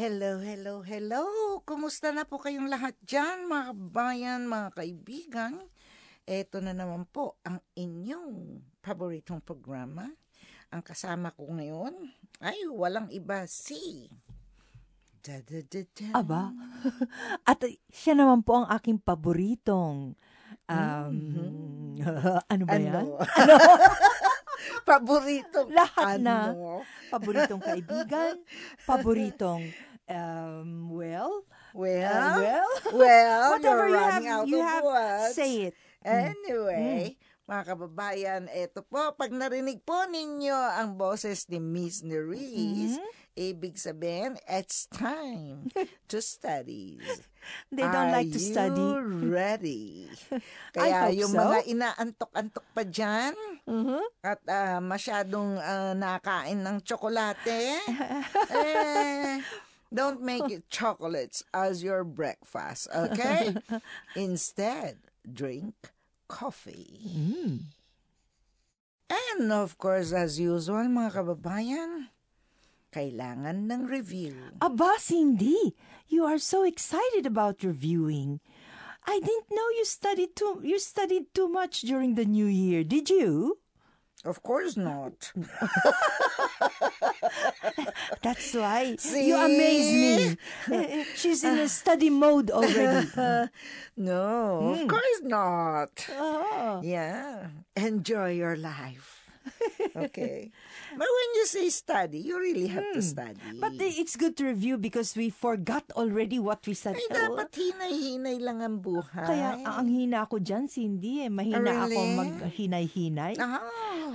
Hello, hello, hello! Kumusta na po kayong lahat dyan, mga kabayan, mga kaibigan? Ito na naman po ang inyong paboritong programa. Ang kasama ko ngayon ay walang iba si... Da, da, da, da. Aba, at siya naman po ang aking paboritong. Um, ano ba yan? Ano? Paboritong Lahat na. ano? Paboritong kaibigan, paboritong, um, well, Well, uh, well, well, whatever you're you have, running out you of have, words. say it. Anyway, mga kababayan, eto po, pag narinig po ninyo ang boses ni Miss Nerese, ibig sabihin, it's time to study. They don't like to study. Are you ready? I Kaya yung so. mga inaantok-antok pa dyan, Mhm. at ah, masyadong ah, nakain ng tsokolate, eh, don't make it chocolates as your breakfast, okay? Instead, drink coffee. Mm. And of course, as usual, mga kababayan, kailangan ng review. Aba, Cindy, you are so excited about reviewing. I didn't know you studied too you studied too much during the new year, did you? Of course not. That's why See? you amaze me. She's in a study mode already. no, of hmm. course not. Oh. Yeah, enjoy your life. Okay. but when you say study, you really have to study. But eh, it's good to review because we forgot already what we Ay, studied. dapat hinay-hinay lang ang buhay. Kaya ang hina ko dyan, Cindy, eh. mahina ako Really? maghinay-hinay. Ah,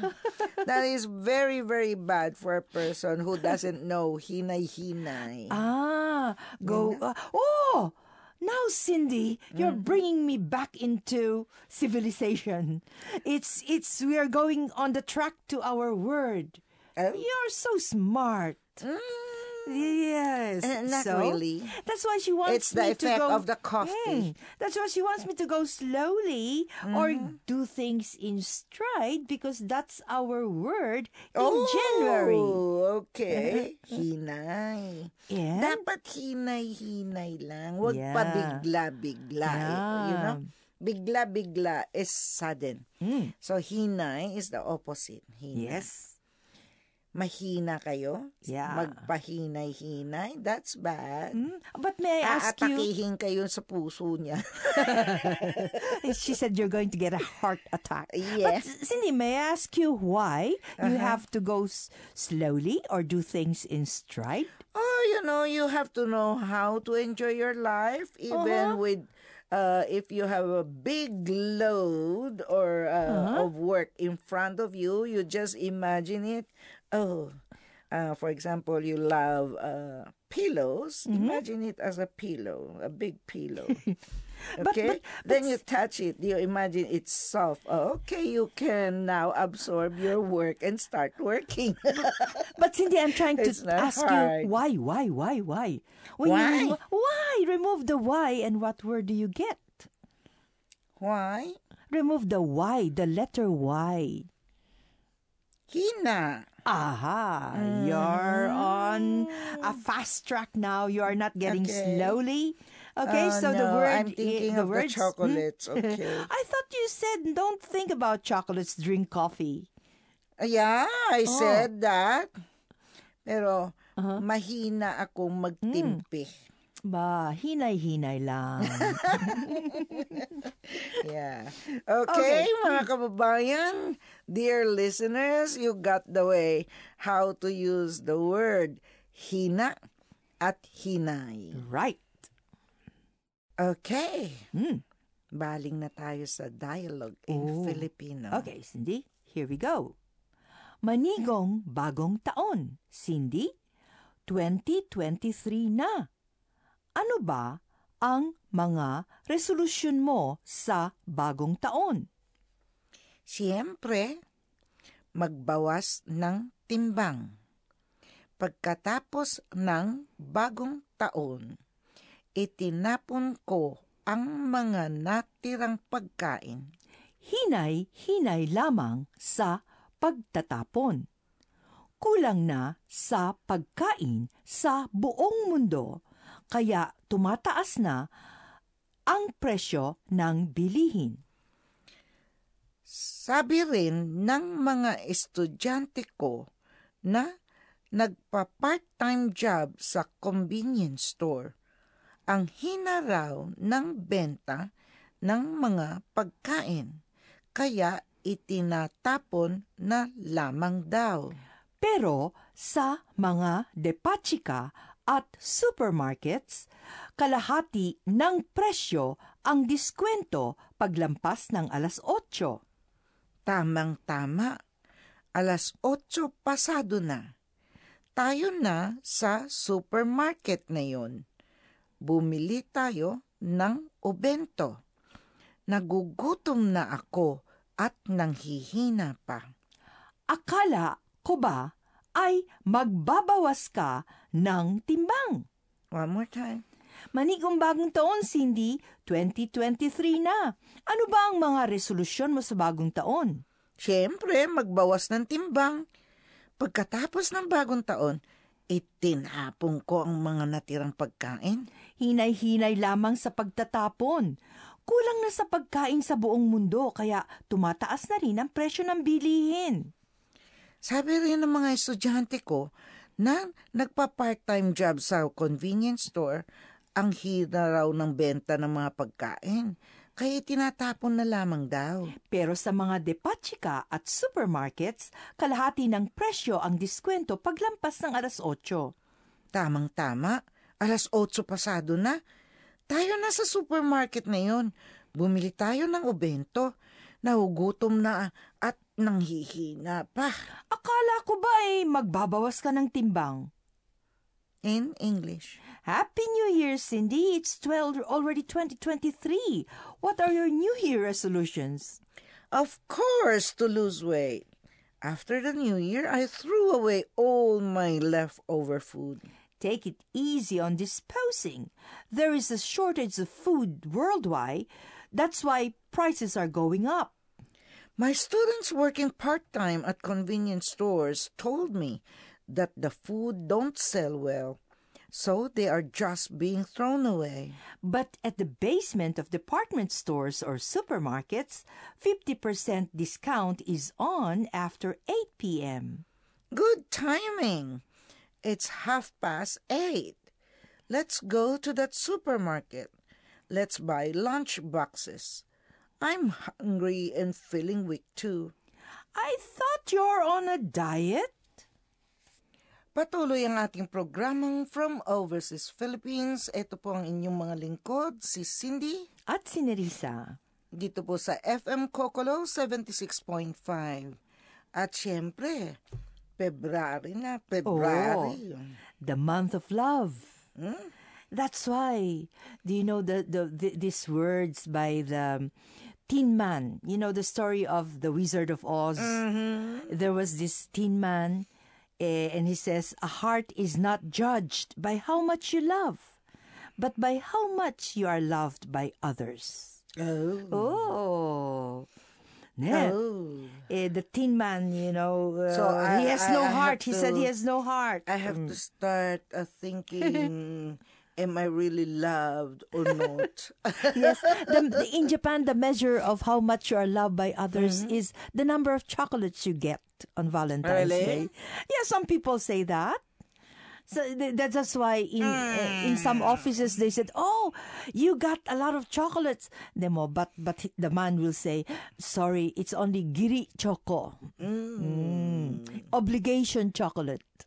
that is very, very bad for a person who doesn't know hinay-hinay. Ah, go. uh, oh, now, Cindy, you're Mm-hmm. bringing me back into civilization. It's it's we are going on the track to our word. Oh. You're so smart. Mm, Yes. Uh, not so, really. That's why she wants It's the me to go. of the coffee. Mm, that's why she wants me to go slowly or Mm-hmm. do things in stride because that's our word in January. Oh, okay. Hinay. Yeah. Dapat hinay-hinay lang. Huwag Yeah. pa bigla-bigla. eh, You know? Bigla-bigla is sudden. Mm. So, hinay is the opposite. Hinay. Yes. Mahina kayo? Yeah. Magpahinay-hinay? That's bad. Mm, But may I ask you? Aatakihin kayo sa puso niya. she said you're going to get a heart attack. Yeah. But Cindy, may I ask you why you have to go s- slowly or do things in stride? Oh, you know, you have to know how to enjoy your life, even Uh-huh. with uh, if you have a big load or uh, Uh-huh. of work in front of you. You just imagine it. Oh, uh, for example, you love uh, pillows. Mm-hmm. Imagine it as a pillow, a big pillow. But- Okay, but- then you touch it. You imagine it's soft. Oh, okay, you can now absorb your work and start working. But Cindy, I'm trying to ask hard. you why, why, why, why? When Why? You why? Remove the why and what word do you get? Why? Remove the Y, the letter Y. Hina. Aha, you're on a fast track now. You are not getting Okay. slowly. Okay, Oh, so the no, word I'm i- thinking the of the words, hmm? chocolates. Okay. I thought you said don't think about chocolates, drink coffee. Yeah, I Oh. said that. Pero Uh-huh. mahina akong magtimpi. Ba, hinay-hinay lang. Yeah. Okay, mga kababayan, dear listeners, you got the way how to use the word hina at hinay. right. Okay. Hmm. Baling na tayo sa dialogue in Oh. Filipino. Okay, Cindy, here we go. Manigong bagong taon. Cindy, 2023 na. Ano ba ang mga resolusyon mo sa bagong taon? Siyempre, magbawas ng timbang. Pagkatapos ng bagong taon, itinapon ko ang mga natirang pagkain. Hinay-hinay lamang sa pagtatapon. kulang na sa pagkain sa buong mundo, kaya tumataas na ang presyo ng bilihin. Sabi rin ng mga estudyante ko na nagpa-part-time job sa convenience store, ang hina raw ng benta ng mga pagkain, kaya itinatapon na lamang daw. Pero sa mga depachika at supermarkets, kalahati ng presyo ang diskwento paglampas ng alas 8. Tamang-tama, alas 8 pasado na. Tayo na sa supermarket ngayon. Bumili tayo ng obento. Nagugutom na ako at nanghihina pa. Akala ko ba ay magbabawas ka ng timbang? One more time. Manigong bagong taon, Cindy, 2023 na. Ano ba ang mga resolusyon mo sa bagong taon? Siyempre, magbawas ng timbang. Pagkatapos ng bagong taon, itinapon ko ang mga natirang pagkain. Hinay-hinay lamang sa pagtatapon. Kulang na sa pagkain sa buong mundo kaya tumataas na rin ang presyo ng bilihin. Sabi rin ng mga estudyante ko na nagpa-part-time job sa convenience store, ang hina raw ng benta ng mga pagkain. Kaya tinatapon na lamang daw. Pero sa mga depachika at supermarkets, kalahati ng presyo ang diskwento paglampas ng alas 8. Tamang-tama, alas 8 pasado na. Tayo na sa supermarket ngayon. Bumili tayo ng obento. Nahugutom na nanghihina pa. Akala ko ba eh magbabawas ka ng timbang? In English. Happy New Year, Cindy. It's 12, already 2023. What are your New Year resolutions? Of course, to lose weight. After the new year, I threw away all my leftover food. Take it easy on disposing. There is a shortage of food worldwide. That's why prices are going up. My students working part-time at convenience stores told me that the food don't sell well, so they are just being thrown away. But at the basement of department stores or supermarkets, 50% discount is on after 8 p.m. Good timing. It's half past eight. Let's go to that supermarket. Let's buy lunch boxes. I'm hungry and feeling weak too. I thought you're on a diet? Patuloy ang ating programang From Overseas Philippines. Ito po ang inyong mga lingkod, si Cindy, At si Nerissa. dito po sa FM Kokolo 76.5. At syempre, February na, February. The month of love. Hmm? That's why. Do you know the, the, the these words by the Tin Man? You know the story of the Wizard of Oz. There was this Tin Man, eh, and he says, "A heart is not judged by how much you love, but by how much you are loved by others." Oh. Oh. Yeah. Oh. Eh, the Tin Man, you know, uh, So, I- he has I- no I heart. He said he has no heart. I have to start uh, thinking, am I really loved or not? yes, the, the- in Japan, the measure of how much you are loved by others Mm-hmm. is the number of chocolates you get on Valentine's Really? Day. Yeah, some people say that. So th- that's why in uh, in some Mm. offices they said, "Oh, you got a lot of chocolates." Demo, but but the man will say, "Sorry, it's only giri choco, Mm. obligation chocolate."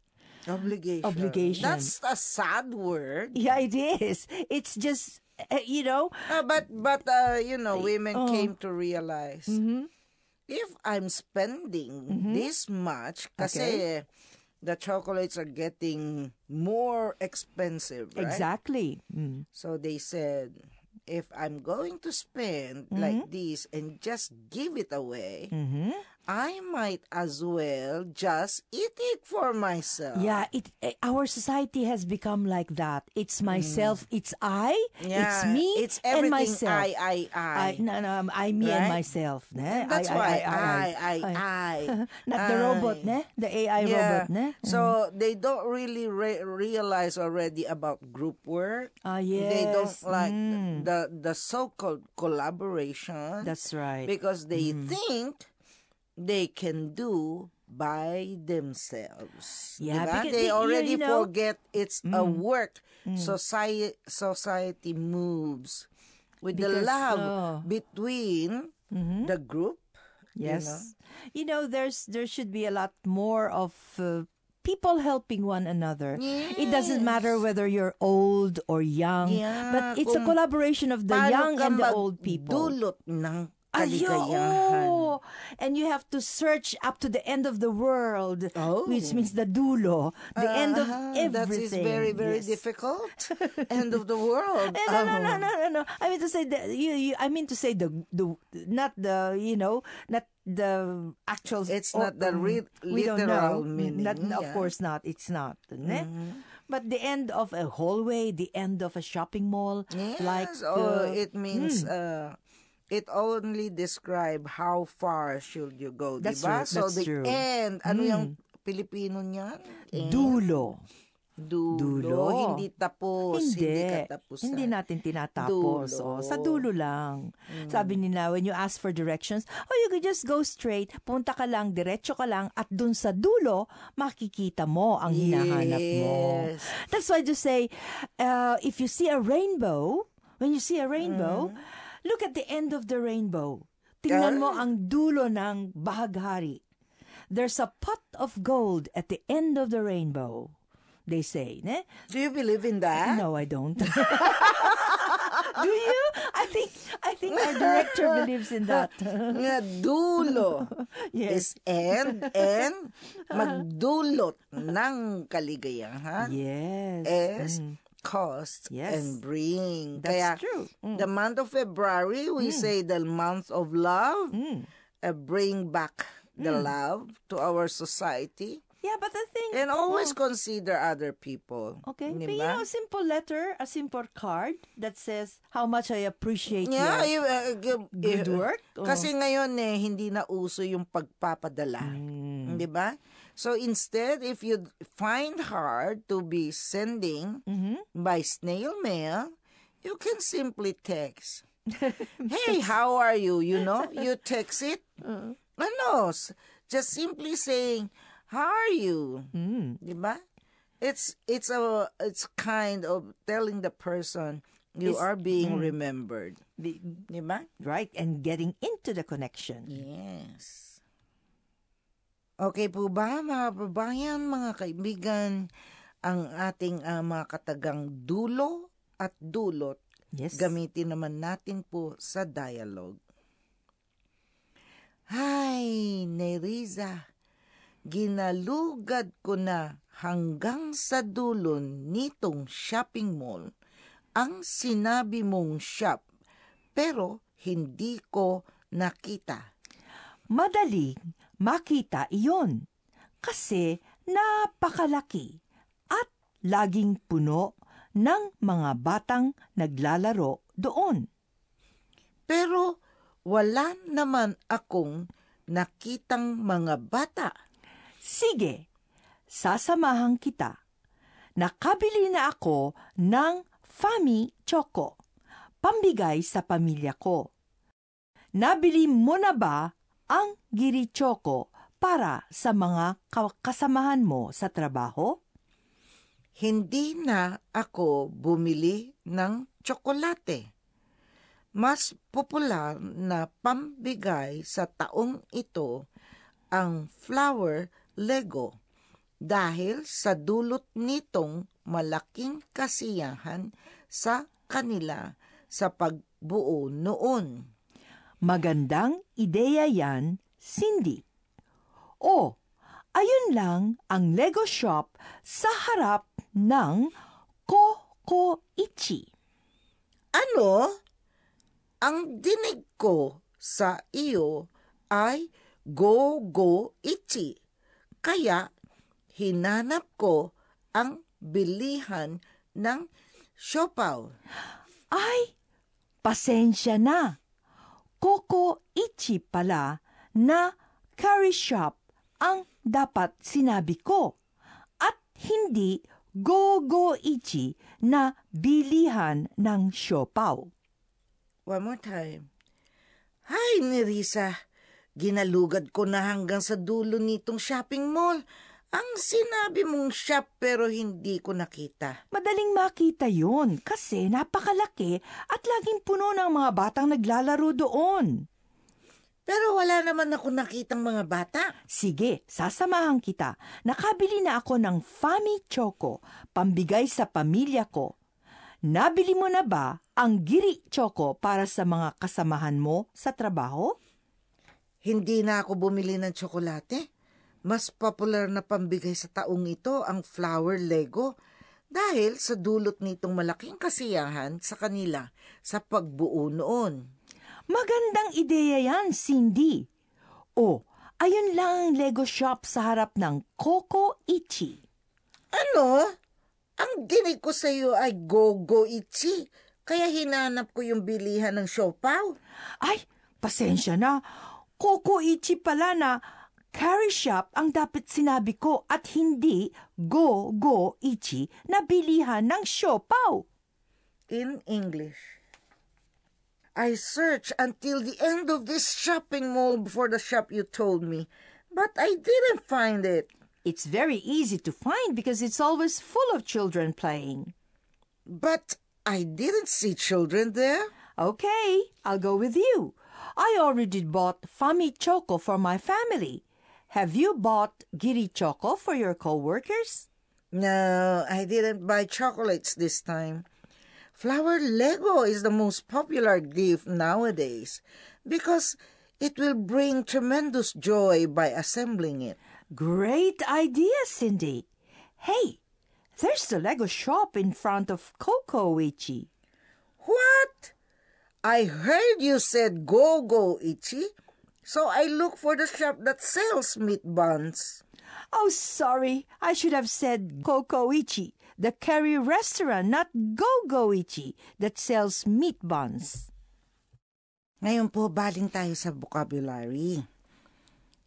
Obligation. Obligation. That's a sad word. Yeah, it is. It's just uh, you know, Uh, but but uh, you know, women Oh. came to realize if I'm spending this much, kasi the chocolates are getting more expensive, right? exactly. Mm. So they said, if I'm going to spend like this and just give it away, I might as well just eat it for myself. Yeah, it eh, our society has become like that. It's myself, it's I, it's Mm. Me, it's and everything myself. I, I, I. no, no, I, me, and myself. Ne? That's I, why I, I, I, I. Not the robot, ne? The AI robot, ne? Mm. So they don't really re- realize already about group work. Ah, They don't like Mm. the the so-called collaboration That's right. because they Mm. think they can do by themselves. Yeah, Diba? because they they- already you know- forget it's a Mm. work. Society society moves with the love oh. between Mhm. the group. Yes. You know, there's there should be a lot more of uh, people helping one another. It doesn't matter whether you're old or young, Yeah, but it's a collaboration of the young and the old people. magdulot ng Ay, kaligayahan. oo. And you have to search up to the end of the world, Oh. which means the dulo, the end of everything. That is very, very Yes. difficult. End of the world. Eh, No, no, no, Oh. no, no, no. I mean to say the you, you I mean to say the the not the you know not the actual. It's or- not the re- we don't know. literal meaning, Not, Of yeah. Mm-hmm. course not. It's not. ne? But the end of a hallway, the end of a shopping mall, Yes, like oh, uh, it means uh, it only describe how far should you go, diba? true, So the true. Hmm. end, ano yung Pilipino niyan? End. dulo. Dulo. Dulo. Hindi tapos. Hindi, Hindi. katapusan. Hindi natin tinatapos. Dulo. Oh, sa dulo lang. Sabi nila, when you ask for directions, oh, you could just go straight, punta ka lang, diretso ka lang, at dun sa dulo, makikita mo ang hinahanap mo. Yes. That's why to say, uh, if you see a rainbow, when you see a rainbow, look at the end of the rainbow. Tingnan mo ang dulo ng bahaghari. There's a pot of gold at the end of the rainbow. They say, ne? Do you believe in that? No, I don't. Do you? I think I think our director believes in that. Nga dulo yes. is end and magdulot ng kaligayahan Yes. is Mm. Cost Yes. and bring. That's Kaya, true. Mm. the month of February, we say the month of love, Mm. uh, bring back the love to our society. Yeah, but the thing And always consider other people. Okay, but you Diba? know, a simple letter, a simple card that says how much I appreciate Yeah, your uh, give- good if- work. Oh. Kasi ngayon eh, hindi na uso yung pagpapadala. Mm. Di ba? So instead, if you find hard to be sending Mhm. by snail mail, you can simply text. hey, how are you? You know, you text it. Uh-huh. Ano? s- Just simply saying, how are you? Mm. It's it's a it's kind of telling the person you It's- are being mm. remembered. Right, and getting into the connection. Yes. Okay po ba, mga babayan, mga kaibigan, ang ating ah, mga katagang dulo at dulot, Yes. gamitin naman natin po sa dialogue. Hay, Neriza, ginalugad ko na hanggang sa dulo nitong shopping mall ang sinabi mong shop, pero hindi ko nakita. Madaling makita iyon kasi napakalaki at laging puno ng mga batang naglalaro doon. Pero wala naman akong nakitang mga bata. Sige, sasamahan kita. Nakabili na ako ng Fami Choco, pambigay sa pamilya ko. Nabili mo na ba ang Giri Choco para sa mga ka- kasamahan mo sa trabaho? Hindi na ako bumili ng tsokolate. Mas popular na pambigay sa taong ito ang flower Lego dahil sa dulot nitong malaking kasiyahan sa kanila sa pagbuo noon. Magandang ideya yan, Cindy. O, ayun lang ang Lego shop sa harap ng Kokoichi. Ano? Ang dinig ko sa iyo ay go-go itchy. Kaya, hinanap ko ang bilihan ng siopaw. Ay, pasensya na. Coco Ichi pala na curry shop ang dapat sinabi ko. At hindi Go-Go Ichi na bilihan ng siopaw. One more time. Hay, Nerissa. Ginalugad ko na hanggang sa dulo nitong shopping mall. Ang sinabi mong shop pero hindi ko nakita. Madaling makita yon kasi napakalaki at laging puno ng mga batang naglalaro doon. Pero wala naman ako nakitang mga bata. Sige, sasamahan kita. Nakabili na ako ng Fami Choco, pambigay sa pamilya ko. Nabili mo na ba ang Giri Choco para sa mga kasamahan mo sa trabaho? Hindi na ako bumili ng tsokolate. Mas popular na pambigay sa taong ito ang flower Lego dahil sa dulot nitong malaking kasiyahan sa kanila sa pagbuo noon. Magandang ideya yan, Cindy. O, ayun lang ang Lego shop sa harap ng Coco Ichi. Ano? Ang dinig ko sa iyo ay go-go itchy. Kaya hinanap ko yung bilihan ng siopaw. Ay, pasensya na. Coco Ichi pala na carry shop ang dapat sinabi ko at hindi Go Go Ichi na bilihan ng siopaw. In English. I searched until the end of this shopping mall before the shop you told me, but I didn't find it. It's very easy to find because it's always full of children playing. But I didn't see children there. Okay, I'll go with you. I already bought Fami Choco for my family. Have you bought Giri Choco for your co-workers? No, I didn't buy chocolates this time. Flower Lego is the most popular gift nowadays because it will bring tremendous joy by assembling it. Great idea, Cindy. Hey, there's the Lego shop in front of Coco Ichi. What? I heard you said go go itchy, so I look for the shop that sells meat buns. Oh, sorry. I should have said Coco Ichi, the curry restaurant, not Go-Go Ichi, that sells meat buns. Ngayon po, baling tayo sa vocabulary.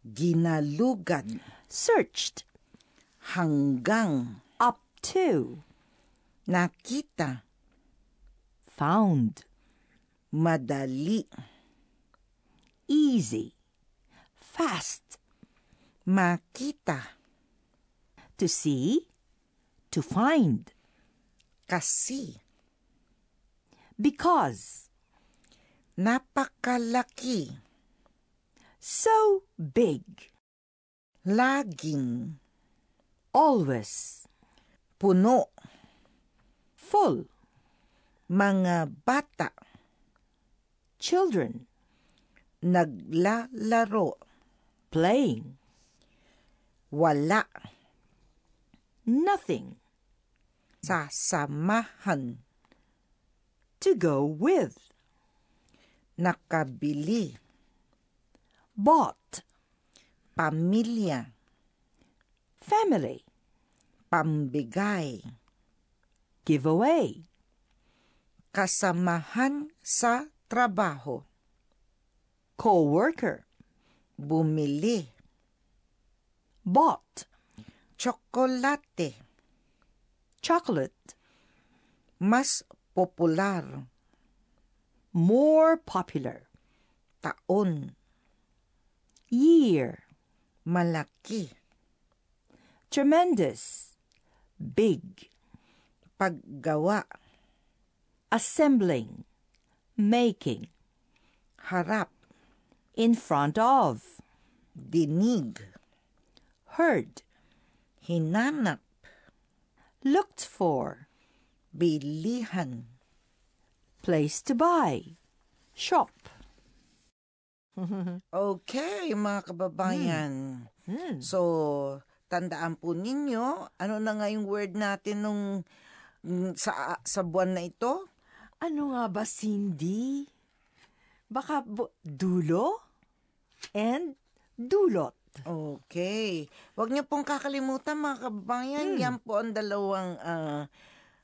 Ginalugad, Searched. hanggang, Up to. nakita, Found. madali, Easy. Fast. makita, To see. To find. kasi, Because. napakalaki, So big. laging, Always. puno, Full. mga bata, Children. Naglalaro, Playing. wala, Nothing. sasamahan, To go with. nakabili, Bought. pamilya, Family. pambigay, Giveaway. kasamahan sa trabaho, Co-worker. bumili, Bought. tsokolate, Chocolate. mas popular, More popular. taon, Year. malaki, Tremendous. Big. paggawa, Assembling. Making. harap, In front of. dinig, Heard. hinanap, Looked for. bilihan. Place to buy. Shop. Okay, mga kababayan. Hmm. So, tandaan po ninyo, ano na nga yung word natin nung mm, sa sa buwan na ito? Ano nga ba, Cindy? Baka bu- dulo? And dulot. Okay. Huwag niyo pong kakalimutan mga kababayan, yan po ang dalawang ah,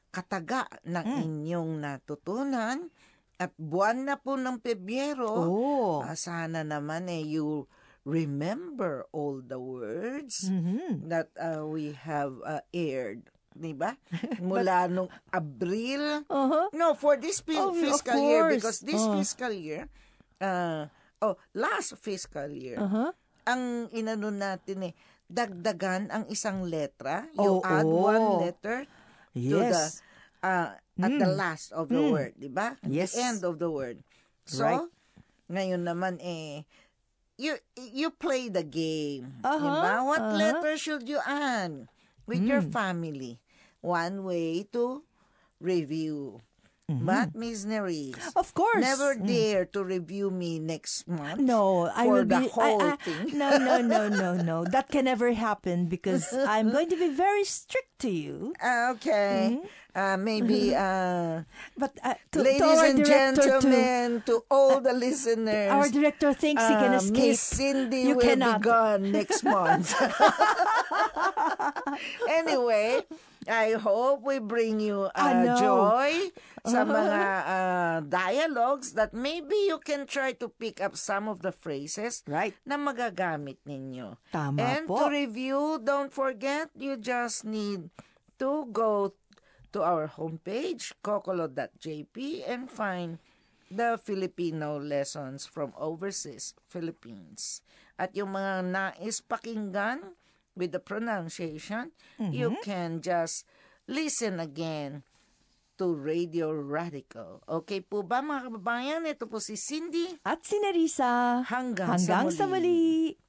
kataga ng inyong natutunan. At buwan na po ng Pebyero, Oh. ah, sana naman eh you remember all the words Mhm. that uh, we have uh, aired. Di ba? Mula nung Abril. Uh-huh. No, for this fi- Oh, fiscal year, because this Oh. fiscal year, uh, oh, last fiscal year, Uh-huh. ang inano natin eh, dagdagan ang isang letra. You Oh, add oh. one letter to the, Yes. uh, at the last of the word, di ba? Yes. The end of the word. So, Right. ngayon naman eh, you you play the game. Uh-huh, ba? What uh-huh. letter should you add with your family? One way to review. But, Miss Nerys, Of course. never dare to review me next month. No, I will the be. whole I, I, thing. no, no, no, no, no. That can never happen because I'm going to be very strict to you. Ah, okay. Uh, maybe, uh, But uh, to, to ladies our and gentlemen, to, all the listeners, our director thinks he can uh, escape. Miss Cindy You will be gone next month. anyway, I hope we bring you uh, know. joy sa mga uh, dialogues that maybe you can try to pick up some of the phrases Right. na magagamit ninyo. Tama And po. to review, don't forget, you just need to go to our homepage, kokolo.jp, and find the Filipino lessons from overseas Philippines. At yung mga nais pakinggan with the pronunciation, you Mm-hmm. can just listen again to Radio Radical. Okay po ba mga kababayan? Ito po si Cindy. At si Nerissa. Hanggang, Hanggang sa sa muli. muli.